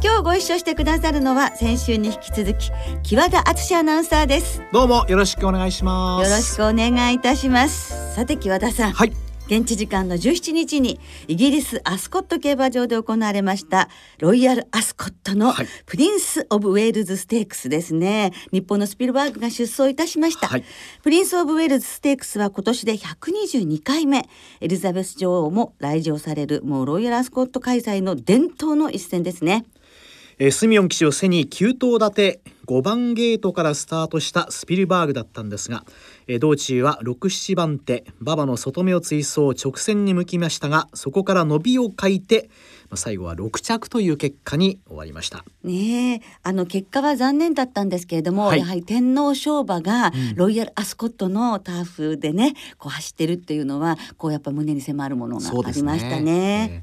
今日ご一緒してくださるのは先週に引き続き木和田篤アナウンサーです。どうもよろしくお願いします。よろしくお願いいたします。さて木和田さん。はい。現地時間の17日にイギリスアスコット競馬場で行われましたロイヤルアスコットのはい。プリンス・オブ・ウェールズ・ステークスですね。日本のスピルバーグが出走いたしました、はい。プリンス・オブ・ウェールズ・ステークスは今年で122回目。エリザベス女王も来場されるもうロイヤルアスコット開催の伝統の一戦ですねえースミオン騎手を背に9頭立て5番ゲートからスタートしたスピルバーグだったんですが、えー道中は67番手馬場の外目を追走直線に向きましたがそこから伸びを欠いて、まあ、最後は6着という結果に終わりました。ねえあの結果は残念だったんですけれども、はい。やはり天皇賞馬がうん。ロイヤルアスコットのターフでねこう走ってるっていうのはこうやっぱ胸に迫るものがありましたね。えー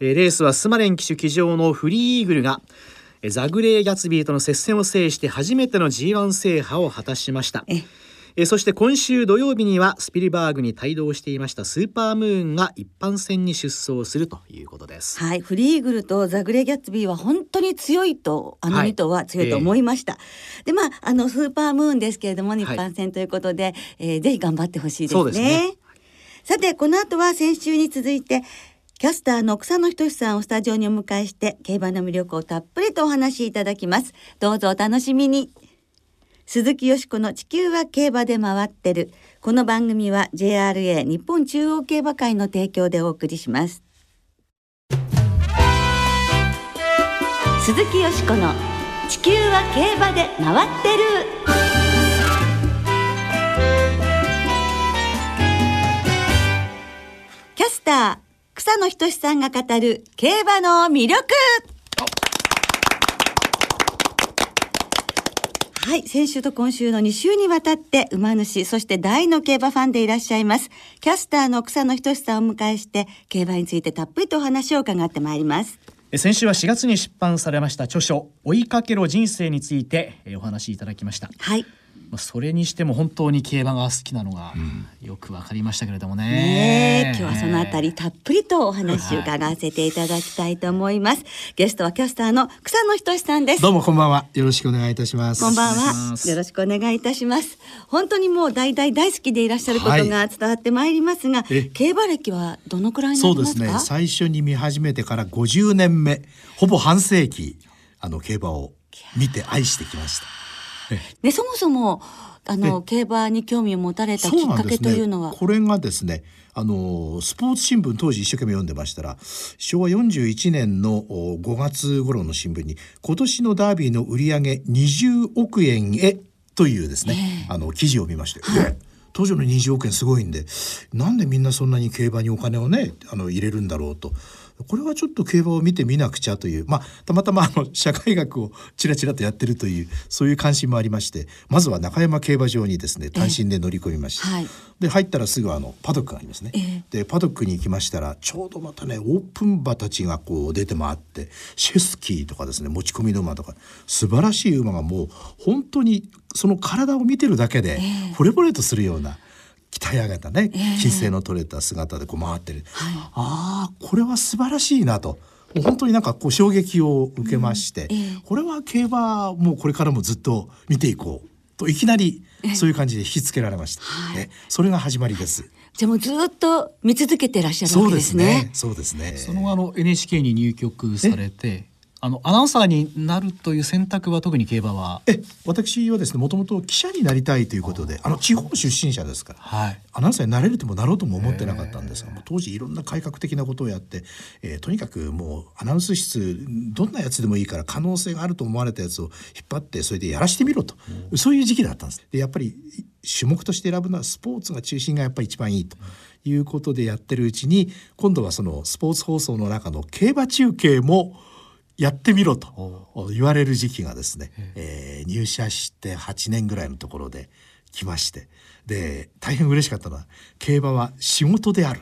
えーレースはスマレン騎手騎乗のフリーイーグルがえーザグレー・ギャツビーとの接戦を制して初めての G1 制覇を果たしました。ええーそして今週土曜日にはスピルバーグに帯同していましたスーパームーンが一般戦に出走するということです。はい、フリーグルとザグレー・ギャッツビーは本当に強いとあのはい2頭は強いと思いました。でまああのスーパームーンですけれども日韓戦ということで、えーぜひ頑張ってほしいですね。そうですねさてこの後は先週に続いてキャスターの草野仁さんをスタジオにお迎えして競馬の魅力をたっぷりとお話しいただきます。どうぞお楽しみに。鈴木よしこの地球は競馬で回ってる。この番組は JRA 日本中央競馬会の提供でお送りします。鈴木よしこの地球は競馬で回ってる。キャスター草野仁さんが語る競馬の魅力。はい、先週と今週の2週にわたって馬主、そして大の競馬ファンでいらっしゃいます。キャスターの草野仁さんをお迎えして、競馬についてたっぷりとお話を伺ってまいります。えー先週は4月に出版されました著書「追いかけろ人生」についてえーお話しいただきました。はい。まあそれにしても本当に競馬が好きなのがよくわかりましたけれどもね。ねえ今日はそのあたりたっぷりとお話を伺わせていただきたいと思います。ゲストはキャスターの草野仁さんです。どうもこんばんは。よろしくお願いいたします。こんばんはよろしくお願いいたします。本当にもう大大大好きでいらっしゃることが伝わってまいりますが、え競馬歴はどのくらいになそうです。ね。最初に見始めてから50年目、ほぼ半世紀、あの競馬を見て愛してきました。ね、そもそもあの競馬に興味を持たれたきっかけというのは、これがですねあのスポーツ新聞当時一生懸命読んでましたら昭和41年のお5月頃の新聞に今年のダービーの売り上げ20億円へというですね、あの記事を見まして、え当時の20億円すごいんでなんでみんなそんなに競馬にお金をねあの入れるんだろうと。これはちょっと競馬を見てみなくちゃというまあたまたまあの社会学をちらちらとやってるというそういう関心もありましてまずは中山競馬場にですね単身で乗り込みました。はいで入ったらすぐあのパドックがありますね。えでパドックに行きましたらちょうどまたねオープン馬たちがこう出て回ってシェスキーとかですね持ち込みの馬とか素晴らしい馬がもう本当にその体を見てるだけで惚れ惚れとするような。鍛え上げたね筋性の取れた姿でこう回ってる、ああこれは素晴らしいなと。本当になんかこう衝撃を受けまして、これは競馬もうこれからもずっと見ていこうといきなりそういう感じで引きつけられました、えそれが始まりです。じゃあもうずっと見続けてらっしゃるわそうですすね。ね。。そうですね。その後あの NHK に入局されてあのアナウンサーになるという選択は特に競馬は？え、私はですね、もともと記者になりたいということで、あの地方出身者ですから。はいアナウンサーになれるともなろうとも思ってなかったんですが、当時いろんな改革的なことをやって、えーとにかくもうアナウンス室どんなやつでもいいから可能性があると思われたやつを引っ張ってそれでやらしてみろと、そういう時期だったんです。でやっぱり種目として選ぶのはスポーツが中心がやっぱり一番いいと。いうことでやってるうちに今度はそのスポーツ放送の中の競馬中継もやってみろとお言われる時期がですね、えー入社して8年ぐらいのところで来まして。で大変嬉しかったのは競馬は仕事である。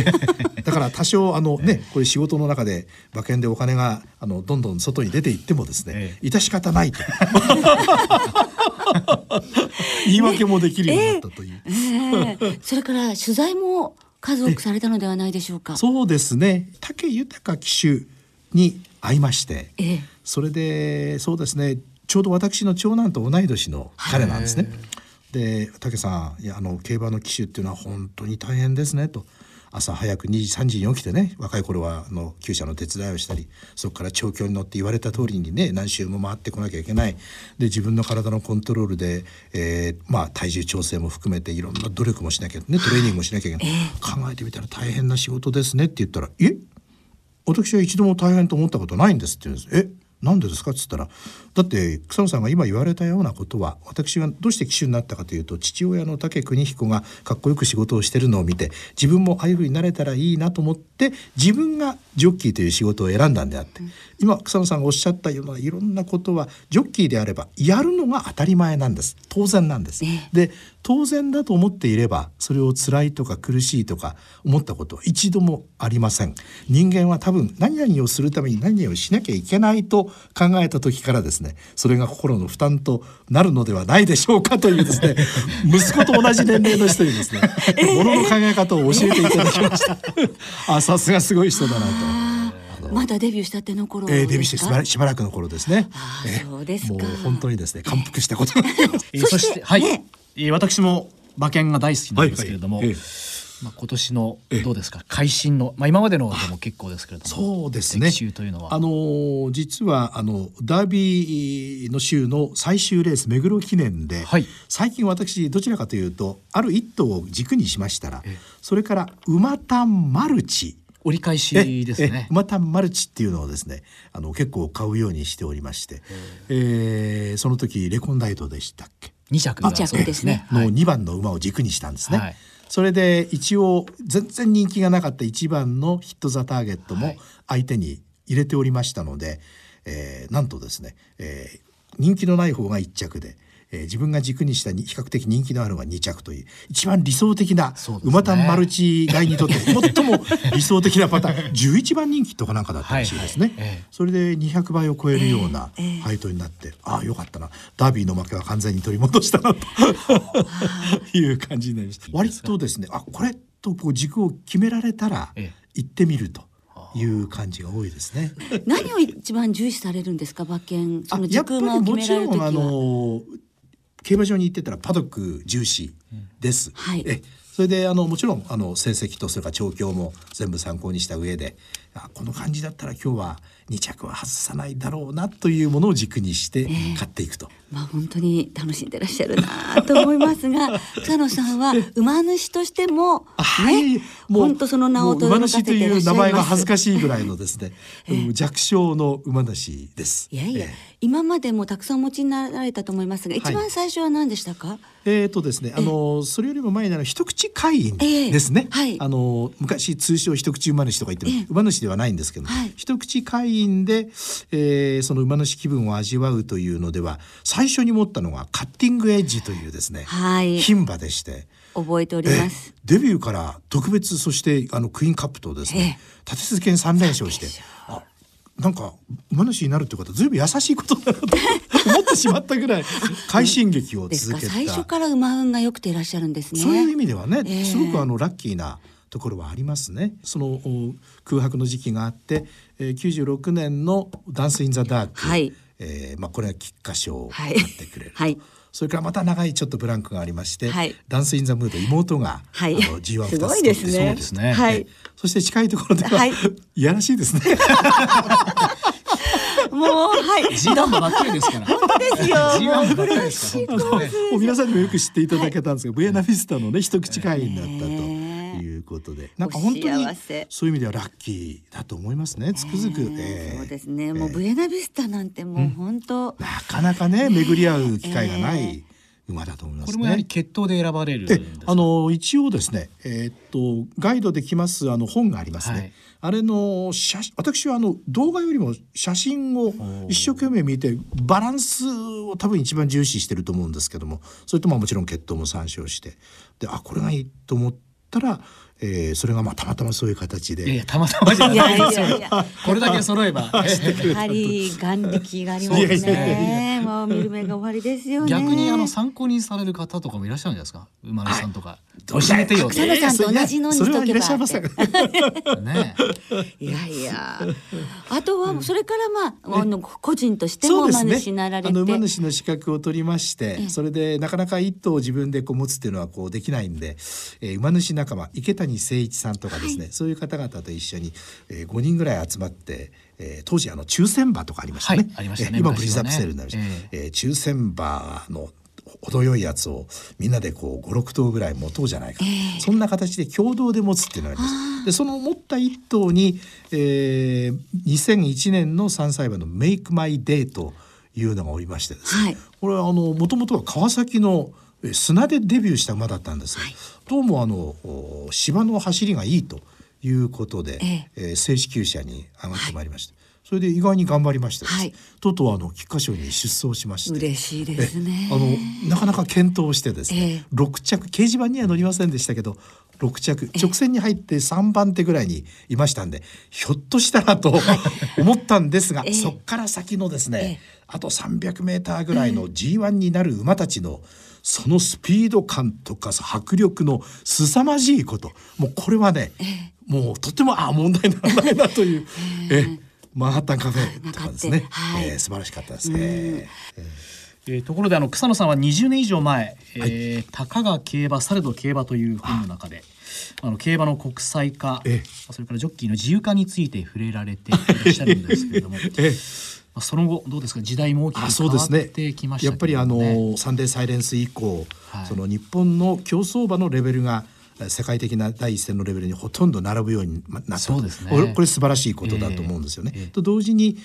だから多少あのねこれ仕事の中で馬券でお金があのどんどん外に出ていってもですね、え致し方ないと。言い訳もできるようになったという。ええ。それから取材も数多くされたのではないでしょうか。そうですね。武豊騎手に会いまして、ええ。それでそうですねちょうど私の長男と同い年の彼なんですね。で武さんいやあの競馬の騎手っていうのは本当に大変ですねと。朝早く2時3時に起きてね若い頃はあの厩舎の手伝いをしたりそこから調教に乗って言われた通りにね何周も回ってこなきゃいけない。で自分の体のコントロールで、えーまあ、体重調整も含めていろんな努力もしなきゃねトレーニングもしなきゃいけない、考えてみたら大変な仕事ですねって言ったら「え私は一度も大変と思ったことないんですって言うんです。えなんでですかっつったらだって草野さんが今言われたようなことは私がどうして騎手になったかというと父親の武邦彦がかっこよく仕事をしてるのを見て自分もああいうふうになれたらいいなと思って自分がジョッキーという仕事を選んだんであって、今草野さんがおっしゃったようないろんなことはジョッキーであればやるのが当たり前なんです。当然なんです。で当然だと思っていればそれを辛いとか苦しいとか思ったことは一度もありません。人間は多分何々をするために何々をしなきゃいけないと考えた時からですね。それが心の負担となるのではないでしょうかというですね 息子と同じ年齢の人にですねものの考え方を教えていただきました。あさすがすごい人だなと。まだデビューしたての頃えー、デビューしてしばらしばらくの頃ですね。あーえーそうですか。もう本当にですね感服したことがあります。えーそしてはい、ね。えー私も馬券が大好きなんですけれども、はいはい。えまあ今年のどうですか？会心のまあ今までのでも結構ですけれどもそうですね。歴史というのはあのー実はあのダービーの週の最終レース目黒記念で、はい最近私どちらかというとある一頭を軸にしましたらええ、それから馬単マルチ。折り返しですね。ええ馬単マルチっていうのをですねあの結構買うようにしておりまして、えーその時レコンダイトでしたっけ？二着着ですね。のはい2番の馬を軸にしたんですね。はいそれで一応全然人気がなかった1番のヒット・ザ・ターゲットもはい相手に入れておりましたので、えーなんとですね、えー人気のない方が1着で。えー自分が軸にしたに比較的人気のあるのが2着という一番理想的なね。馬単マルチ買いにとって 最も理想的なパターン。11番人気とかなんかだったらしいですね。はいはいええ。それで200倍を超えるようなええ。ええ配当になって、ああよかったな。ダービーの負けは完全に取り戻したなと。いう感じになりました。割とですねあこれとこう軸を決められたらえ行ってみるという感じが多いですね。何を一番重視されるんですか馬券？その軸馬を決もめられる時は。ちろんあの競馬場に行ってたらパドック重視です。はい。えそれであのもちろんあの成績とそれから調教も全部参考にした上であこの感じだったら今日は2着は外さないだろうなというものを軸にして買っていくと。まあ本当に楽しんでらっしゃるなと思いますが 草野さんは馬主としてもはい、ね本当その名を馬主という名前が恥ずかしいぐらいのですね、うん弱小の馬主です。いやいや、え今までもたくさんお持ちになられたと思いますが、一番最初は何でしたか？えーとですね、あのそれよりも前にあの一口会員ええですね。はいあの昔通称一口馬主とか言っても、ええ。馬主ではないんですけど、はい。一口会員で、えーその馬主気分を味わうというのでは最初に持ったのがカッティングエッジというですね、はい。牝馬でして。覚えております。デビューから特別そしてあのクイーンカップとですね立て続けに3連勝してあなんか馬主になるってことはずいぶん優しいことだなと 思ってしまったぐらい快進撃をですか、続けた最初から馬運が良くていらっしゃるんですね。そういう意味ではね、ええ。すごくあのラッキーなところはありますね。そのお空白の時期があって、えー、96年のダンスインザダーク、はいえーまあこれが菊花賞をはい買ってくれる。はいそれからまた長いちょっとブランクがありまして、はいダンスインザムード妹が、はいあの G1 す2つごいですね取ってそうですねはい。そして近いところでは、はいい、やらしいですね。もうはい。G1 ばっかりですから。本当ですよ。G1 ばっかりですから。皆さんにもよく知っていただけたんですが、ブエナフィスタのね一口会員だったとことで、なんか本当にそういう意味ではラッキーだと思いますね。つくづく、えーそうですね。えもうブエナビスタなんてもう本当。なかなかね巡り合う機会がない馬だと思いますね。これもやはり血統で選ばれるんですか？あの一応ですね、えーっとガイドできますあの本がありますね。はいあれの写私はあの動画よりも写真を一生懸命見てバランスを多分一番重視してると思うんですけどもそれとまあもちろん血統も参照してであこれがいいと思ったら、えーそれがまあたまたまそういう形で。いやいやたまたまじゃないですよいやいやいやこれだけ揃えば やはり眼力がありますいやいやいね。もう見る目が終わりですよね。逆にあの参考にされる方とかもいらっしゃるんですか？馬主さんとか教うえてよ草野さんと同じのにしとけばそれはいらっしゃいません。ね いやいや。あとはそれからまああの個人としても馬主になられて。あの馬主の資格を取りまして、ええそれでなかなか一頭を自分でこう持つっていうのはこうできないんで、えー馬主仲間池谷誠一さんとかですね、そういう方々と一緒に、えー、5人ぐらい集まって、えー当時あの抽選馬とかありましたね。はいねえー今ブリザーブセールになりました。ええ。ー抽選馬の程よいやつをみんなでこう56頭ぐらい持とうじゃないか、そんな形で共同で持つっていうのがあります。でその持った一頭に、えー、2001年の3歳馬の「メイクマイデーというのがおりましてですね、はい。これはあのもともとは川崎のえ砂でデビューした馬だったんですが、どうもあのお芝の走りがいいということで、ええ。えー正式厩舎に上がってまいりました。それで意外に頑張りましてはい。とうとうあの菊花賞に出走しまして嬉しいですね。あのなかなか検討してですね、え6着掲示板には載りませんでしたけど6着直線に入って3番手ぐらいにいましたんでひょっとしたらと 思ったんですが、ええ。そっから先のですね、ええ。あと 300m ぐらいの G1 になる馬たちのそのスピード感とか迫力の凄まじいこと。もうこれはね、もうとてもあ問題にならないなという、えマンハッタンカフェとかですね、はい。えー素晴らしかったですね。えーところであの草野さんは20年以上前、えーたかが競馬されど競馬という本の中であの競馬の国際化ええ。それからジョッキーの自由化について触れられていらっしゃるんですけれども、ええまあその後どうですか？時代も大きくあ変わってきましたやっぱりあのサンデーサイレンス以降、はい。その日本の競走馬のレベルがえ世界的な第一線のレベルにほとんど並ぶようになった。とそうですね。これ素晴らしいことだと思うんですよね。ええ。ええと同時に、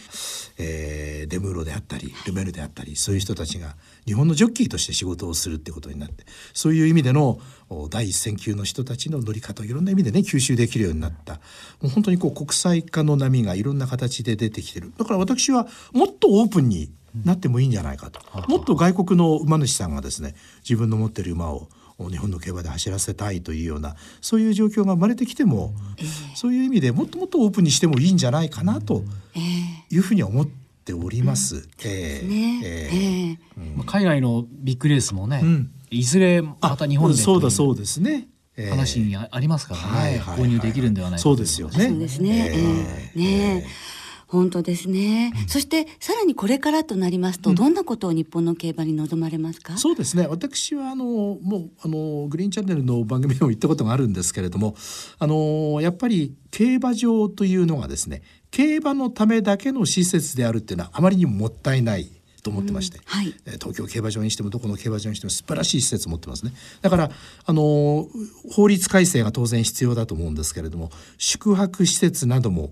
えーデムーロであったりルメールであったりそういう人たちが日本のジョッキーとして仕事をするってことになってそういう意味でのお第一線級の人たちの乗り方をいろんな意味でね吸収できるようになった。もう本当にこう国際化の波がいろんな形で出てきてる。だから私はもっとオープンになってもいいんじゃないかと、もっと外国の馬主さんがですね自分の持ってる馬を日本の競馬で走らせたいというようなそういう状況が生まれてきても、そういう意味でもっともっとオープンにしてもいいんじゃないかなというふうに思っております。ええ。ね。ええ。ええ。まあ海外のビッグレースもね、ん。いずれまた日本でそうだといそうですね。ええ。話にありますからね、購入できるんではないかそうですよね。そうですね。ええ。えねえ本当ですね、そしてさらにこれからとなりますと、どんなことを日本の競馬に望まれますか？そうですね。私はあのもうあのグリーンチャンネルの番組でも言ったことがあるんですけれどもあのやっぱり競馬場というのがですね競馬のためだけの施設であるっていうのはあまりにももったいないと思ってまして、はい。えー東京競馬場にしてもどこの競馬場にしても素晴らしい施設を持ってますね。だからあの法律改正が当然必要だと思うんですけれども宿泊施設なども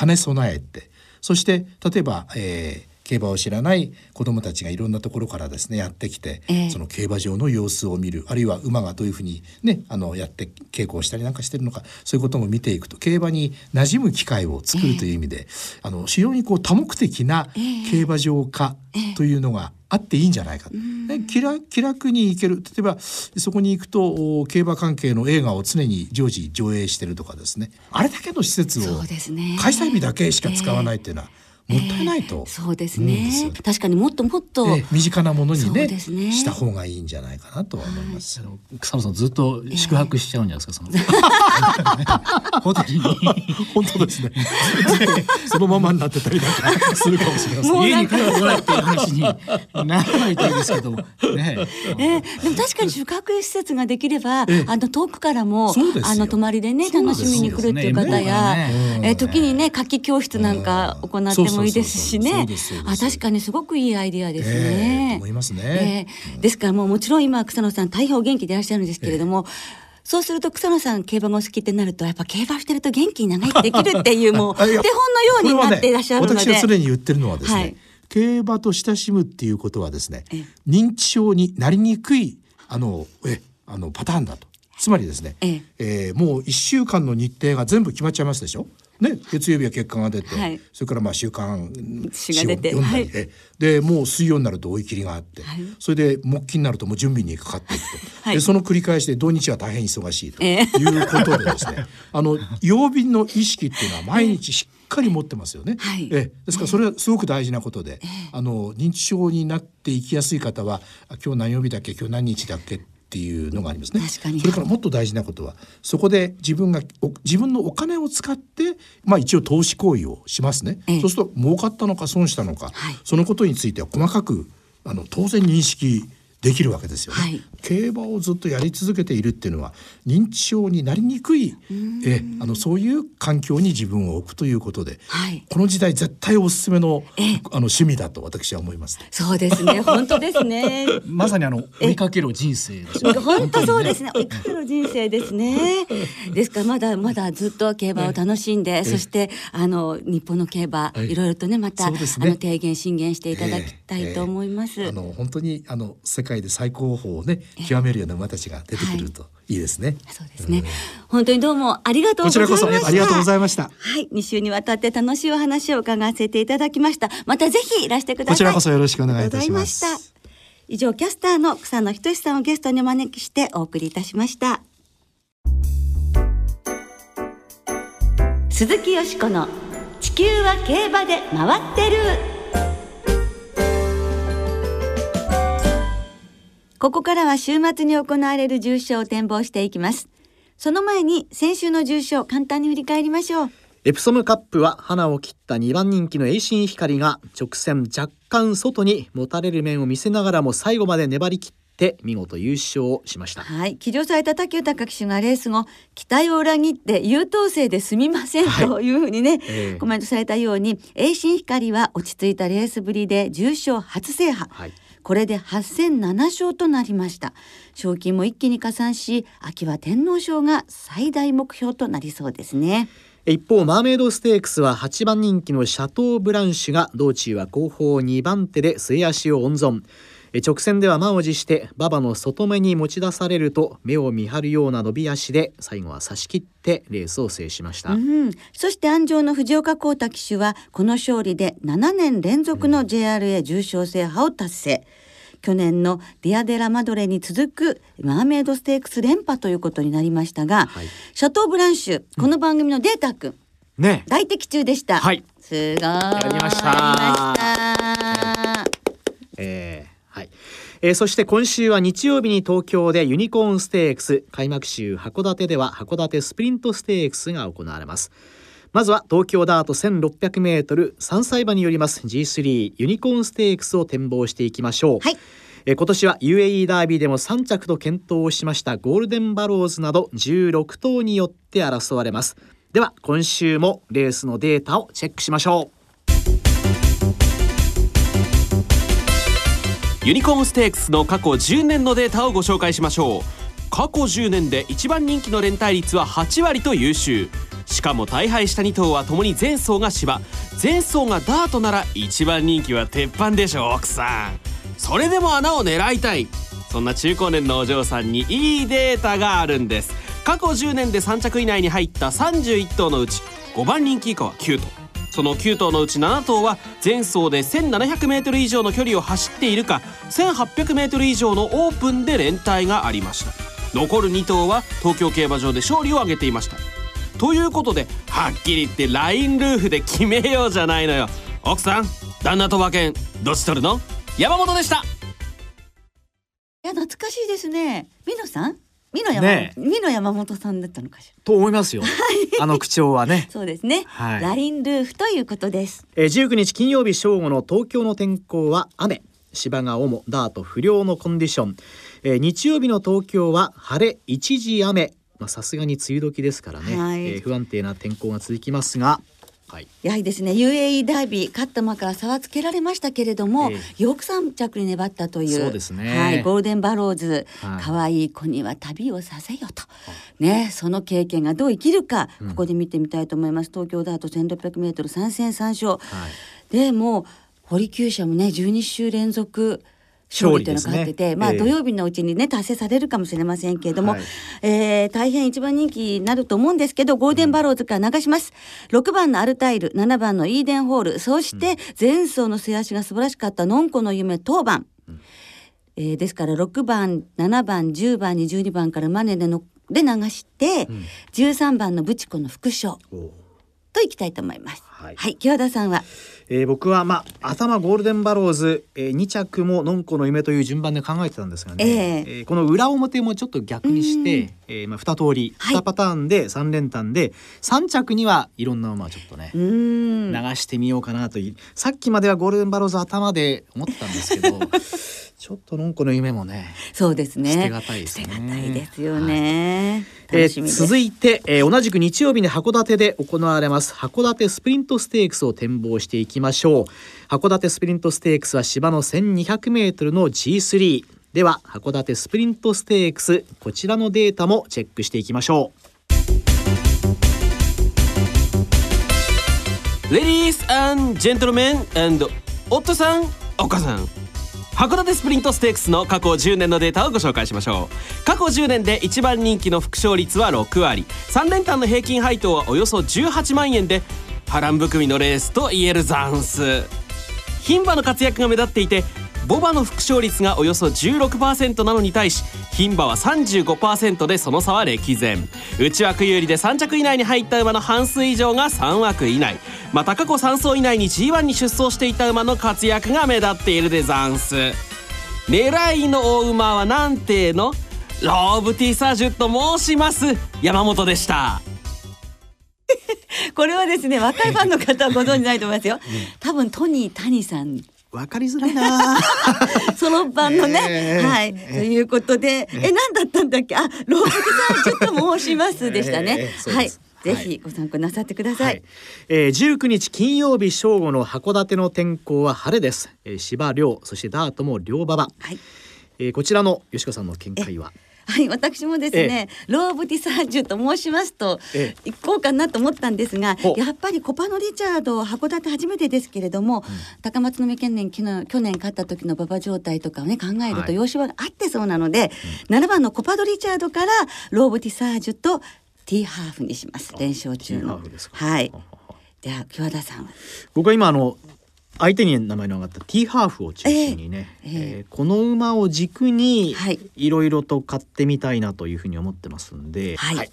兼ね備えて。そして例えば、えー競馬を知らない子どもたちがいろんなところからですねやってきて、ええ。その競馬場の様子を見るあるいは馬がどういうふうにねあのやって稽古をしたりなんかしてるのかそういうことも見ていくと競馬に馴染む機会を作るという意味で、あの非常にこう多目的な競馬場化というのがあっていいんじゃないか、ね気楽気楽に行ける。例えばそこに行くとお競馬関係の映画を常に常時上映してるとかですね。あれだけの施設を開催日だけしか使わないっていうのは、もったいないと、そうです思うんですねよ。確かにもっともっと、ええ身近なものにそうねですね。した方がいいんじゃないかなとは思います。あの草野さんずっと宿泊しちゃうんじゃないですか、その。ホテルに。本当ですね。そのままになってたりなんかするかもしれません。家に帰ってこないっていう話に ならないといいですけども。ね。ええでも確かに宿泊施設ができれば、ええ。あの遠くからもあの泊まりでね楽しみに来るっていう方や、ね。ええ時にね夏季教室なんか行ってもいいですしね。あ確かにすごくいいアイディアですええね。と思いますね。ええ。ですからもうもちろん今草野さん大変お元気でいらっしゃるんですけれども、そうすると草野さん競馬がお好きってなるとやっぱ競馬してると元気に長生きできるっていうもう 手本のようになっていらっしゃるので。ね、私が常に言ってるのはですね、はい。競馬と親しむっていうことはですねええ。認知症になりにくいあのえあのパターンだと。つまりですね、ええ。えーもう1週間の日程が全部決まっちゃいますでしょ？ね、月曜日は結果が出て、はい。それからまあ週刊誌が出てはい。えでもう水曜になると追い切りがあって、はい。それで木金になるともう準備にかかっていくと、はい。でその繰り返しで土日は大変忙しいとええ。いうことでですね、あの曜日の意識っていうのは毎日しっかり持ってますよね。はい。ええ。ですからそれはすごく大事なことで、あの認知症になっていきやすい方はあ今日何曜日だっけ？今日何日だっけ？っていうのがありますね。確かにそれからもっと大事なことはそこで自分がお自分のお金を使ってまあ一応投資行為をしますね。ええそうすると儲かったのか損したのか、はいそのことについては細かくあの当然認識できるわけですよね、はい。競馬をずっとやり続けているっていうのは認知症になりにくいえあのそういう環境に自分を置くということで、はい。この時代絶対おすすめのええ。あの趣味だと私は思います。そうですね。本当ですね。まさにあの追いかける人生ですよね。本当そうですね。追いかける人生ですね。ですからまだまだずっと競馬を楽しんで、そしてあの日本の競馬、はいいろいろとねまた、ね。あの提言進言していただきたいと思います。ええあの本当にあの世界で最高峰をね極めるような馬たちが出てくるといいですね。そうですね。本当にどうもありがとうございました。こちらこそありがとうございましたはい、2週にわたって楽しいお話を伺わせていただきました。またぜひいらしてください。こちらこそよろしくお願いいたします以上キャスターの草野仁さんをゲストにお招きしてお送りいたしました。鈴木よしこの地球は競馬で回ってる。ここからは週末に行われる重賞を展望していきます。その前に先週の重賞簡単に振り返りましょう。エプソムカップは花を切った2番人気の栄心光が直線若干外に持たれる面を見せながらも最後まで粘り切って見事優勝をしました。はい、騎乗された武豊騎手がレース後期待を裏切って優等生ですみませんはいというふうにね、ええコメントされたように栄心光は落ち着いたレースぶりで重賞初制覇、はいこれで8戦7勝となりました。賞金も一気に加算し秋は天皇賞が最大目標となりそうですね。一方マーメイドステークスは8番人気のシャトーブランシュが道中は後方2番手で末足を温存。直線では満を持して馬場の外目に持ち出されると目を見張るような伸び足で最後は差し切ってレースを制しました、うん、そして安城の藤岡幸太騎手はこの勝利で7年連続の JRA 重賞制覇を達成、去年のディアデラマドレに続くマーメイドステークス連覇ということになりましたが、はい。シャトーブランシュこの番組のデータ君、ね。大的中でした、はい。すごい。やりました。やりました。えー。はいえーそして今週は日曜日に東京でユニコーンステークス開幕週函館では函館スプリントステークスが行われます。まずは東京ダート1600メートル3歳馬によります G3 ユニコーンステークスを展望していきましょう、はい。えー今年は UAE ダービーでも3着と健闘をしましたゴールデンバローズなど16頭によって争われます。では今週もレースのデータをチェックしましょうユニコーンステークスの過去10年のデータをご紹介しましょう。過去10年で一番人気の連帯率は8割と優秀。しかも大敗した2頭はともに前走が芝。前走がダートなら一番人気は鉄板でしょ奥さん。それでも穴を狙いたい。そんな中高年のお嬢さんにいいデータがあるんです。過去10年で3着以内に入った31頭のうち5番人気以下は9頭。その9頭のうち7頭は前走で 1700m 以上の距離を走っているか 1800m 以上のオープンで連帯がありました。残る2頭は東京競馬場で勝利を挙げていました。ということではっきり言ってラインルーフで決めようじゃないのよ。奥さん旦那と馬券どっち取るの？山本でした。いや懐かしいですね。美濃さん？美濃山、ね美濃山本さんだったのかしら。と思いますよ。あの口調はね。そうですね、はい。ラインルーフということです。えー19日金曜日正午の東京の天候は雨。芝が主ダート不良のコンディション、えー日曜日の東京は晴れ一時雨。まあさすがに梅雨時ですからね、はい。えー不安定な天候が続きますがはい。やはりですね UAE ダービー勝った馬から差はつけられましたけれども、えよく3着に粘ったというそうですね。はい、ゴールデンバローズはい。可愛、い、い子には旅をさせよと、ね、その経験がどう生きるか、ここで見てみたいと思います。東京ダート 1600m 3戦3勝、はい。でもう堀厩舎もね12週連続勝利というのがあってて、まあ、ええ。土曜日のうちにね達成されるかもしれませんけれども、はい。えー大変一番人気になると思うんですけどゴールデンバローズから流します。6番のアルタイル7番のイーデンホールそして前走の末足が素晴らしかったのんこの夢当番、えーですから6番7番10番に12番からマネでので流して、13番のブチコの副賞おといきたいと思います。はいはい、清田さんは？えー僕はまあ頭ゴールデンバローズ、えー、2着ものんこの夢という順番で考えてたんですがね、えええーこの裏表もちょっと逆にして、えーまあ、2通りはい2パターンで3連単で3着にはいろんな馬をちょっとね。流してみようかなというさっきまではゴールデンバローズ頭で思ってたんですけどちょっとのんこの夢もねそうですね。捨てがたいですね捨てがたいですよね。え楽しみです。ー続いて、えー同じく日曜日に函館で行われます函館スプリントステークスを展望していきましょう函館スプリントステークスは芝の1200メートルの G3 では函館スプリントステークスこちらのデータもチェックしていきましょ ladies gentlemen お父さんお母さん函館スプリントステークスの過去10年のデータをご紹介しましょう。過去10年で一番人気の副勝率は6割。3連単の平均配当はおよそ18万円で波乱含みのレースと言えるザンス牝馬の活躍が目立っていてボバの副勝率がおよそ16%なのに対し牝馬は35%でその差は歴然。内枠有利で3着以内に入った馬の半数以上が3枠以内。また過去3走以内に G1 に出走していた馬の活躍が目立っているでざんす。狙いの大馬は何ての？ローブティーサージュと申します。山本でした。これはですね、若いファンの方はご存知ないと思いますよ。多分トニー谷さん。うわかりづらいな。その版のね、ええ。はい、ということで、え、何だったんだっけ、あ、ローブさん、ちょっと申しますでしたね。ええそう。はい。ぜひご参考なさってくださはい。い。、えー、19日金曜日正午の函館の天候は晴れです、えー、芝涼そしてダートも両馬場、はい。えー、こちらの吉子さんの見解は？はい、私もですね、ローブディサージュと申しますと、え行こうかなと思ったんですがやっぱりコパノリチャード函館初めてですけれども、高松宮県年去年去年勝った時の馬場状態とかをね考えるはい。と要所はあってそうなので、7番のコパドリチャードからローブディサージュとティーハーフにします。連勝中の。はい。では清田さんは？僕は今あの相手に名前の上がったティーハーフを中心にね、ええええーこの馬を軸にはい。いろいろと買ってみたいなというふうに思ってますんで、はい。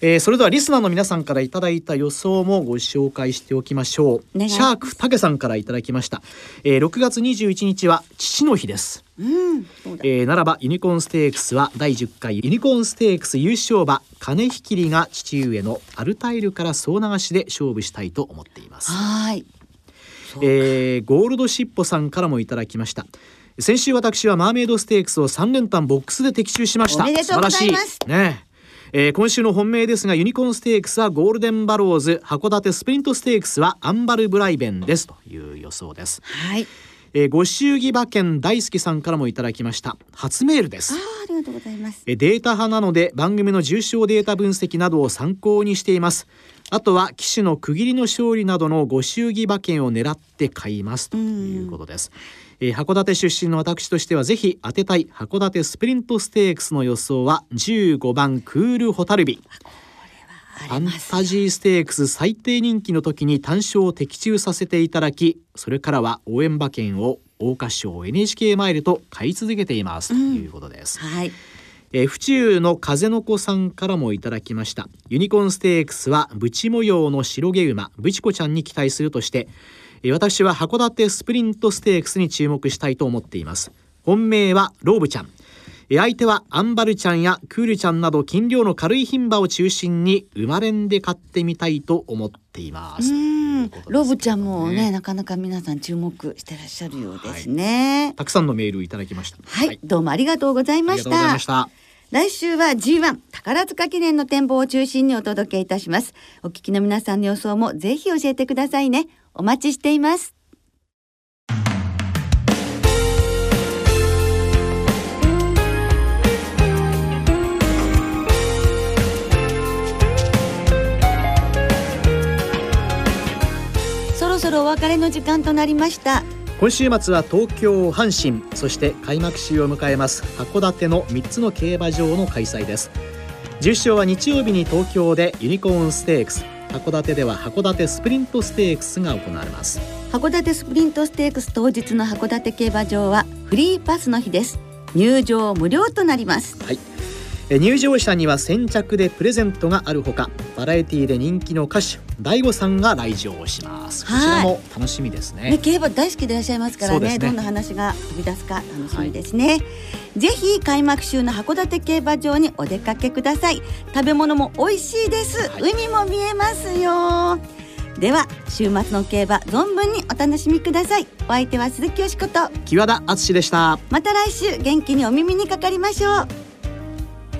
えーそれではリスナーの皆さんからいただいた予想もご紹介しておきましょう。シャークたけさんからいただきました、えー6月21日は父の日です。うん。えーならばユニコーンステークスは第10回ユニコーンステークス優勝馬カネヒキリが父上のアルタイルから総流しで勝負したいと思っています。はーい。えーゴールドシッポさんからもいただきました。先週私はマーメイドステークスを3連単ボックスで的中しました。おめでとうございます。素晴らしい。ね。えー今週の本命ですがユニコーンステークスはゴールデンバローズ函館スプリントステークスはアンバルブライベンです。という予想です、はい。えーご祝儀馬券大好きさんからもいただきました。初メールです。あーありがとうございます。えデータ派なので番組の重症データ分析などを参考にしています。あとは機種の区切りの勝利などのご祝儀馬券を狙って買います。ということです、えー函館出身の私としてはぜひ当てたい函館スプリントステークスの予想は15番クールホタルビファンタジーステークス最低人気の時に単勝を的中させていただきそれからは応援馬券を桜花賞 NHK マイルと買い続けています。ということです、はい。えー府中の風の子さんからもいただきました。ユニコーンステークスはブチ模様の白毛馬ブチコちゃんに期待するとしてえー私は函館スプリントステークスに注目したいと思っています。本命はローブちゃん。えー相手はアンバルちゃんやクールちゃんなど斤量の軽い牝馬を中心に生まれんで買ってみたいと思っていますうん、ロブちゃんもねねなかなか皆さん注目してらっしゃるようですね。たくさんのメールいただきましたはい、どうもありがとうございあましたりがとうございまし。た来週は G1 宝塚記念の展望を中心にお届けいたします。お聞きの皆さんの予想もぜひ教えてくださいね。お待ちしています。ろお別れの時間となりました。今週末は東京阪神そして開幕週を迎えます。函館の3つの競馬場の開催です。重賞は日曜日に東京でユニコーンステークス。函館では函館スプリントステークスが行われます。函館スプリントステークス当日の函館競馬場はフリーパスの日です。入場無料となります。はい。え入場者には先着でプレゼントがあるほかバラエティで人気の歌手大悟さんが来場します。こちらも楽しみですね。ね、競馬大好きでいらっしゃいますからねね。どんな話が飛び出すか楽しみですね、ぜひ開幕週の函館競馬場にお出かけください。食べ物も美味しいです、はい。海も見えますよ。では週末の競馬存分にお楽しみください。お相手は鈴木よしこと。木和田敦でした。また来週元気にお耳にかかりましょう